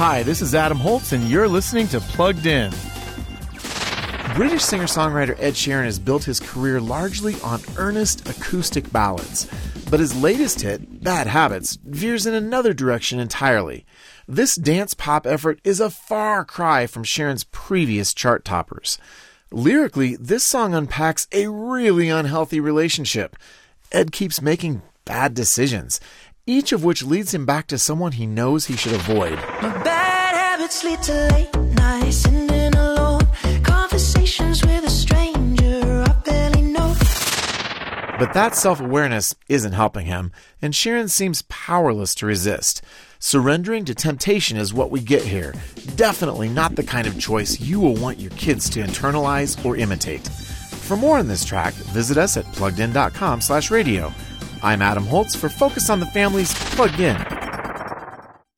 Hi, this is Adam Holz, and you're listening to Plugged In. British singer songwriter Ed Sheeran has built his career largely on earnest acoustic ballads. But his latest hit, Bad Habits, veers in another direction entirely. This dance pop effort is a far cry from Sheeran's previous chart toppers. Lyrically, this song unpacks a really unhealthy relationship. Ed keeps making bad decisions, each of which leads him back to someone he knows he should avoid. My bad habits lead to late nights, sitting alone, conversations with a stranger I barely know. But that self awareness isn't helping him, and Sheeran seems powerless to resist. Surrendering to temptation is what we get here. Definitely not the kind of choice you will want your kids to internalize or imitate. For more on this track, visit us at pluggedin.com slash radio. I'm Adam Holz for Focus on the Family's Plugged In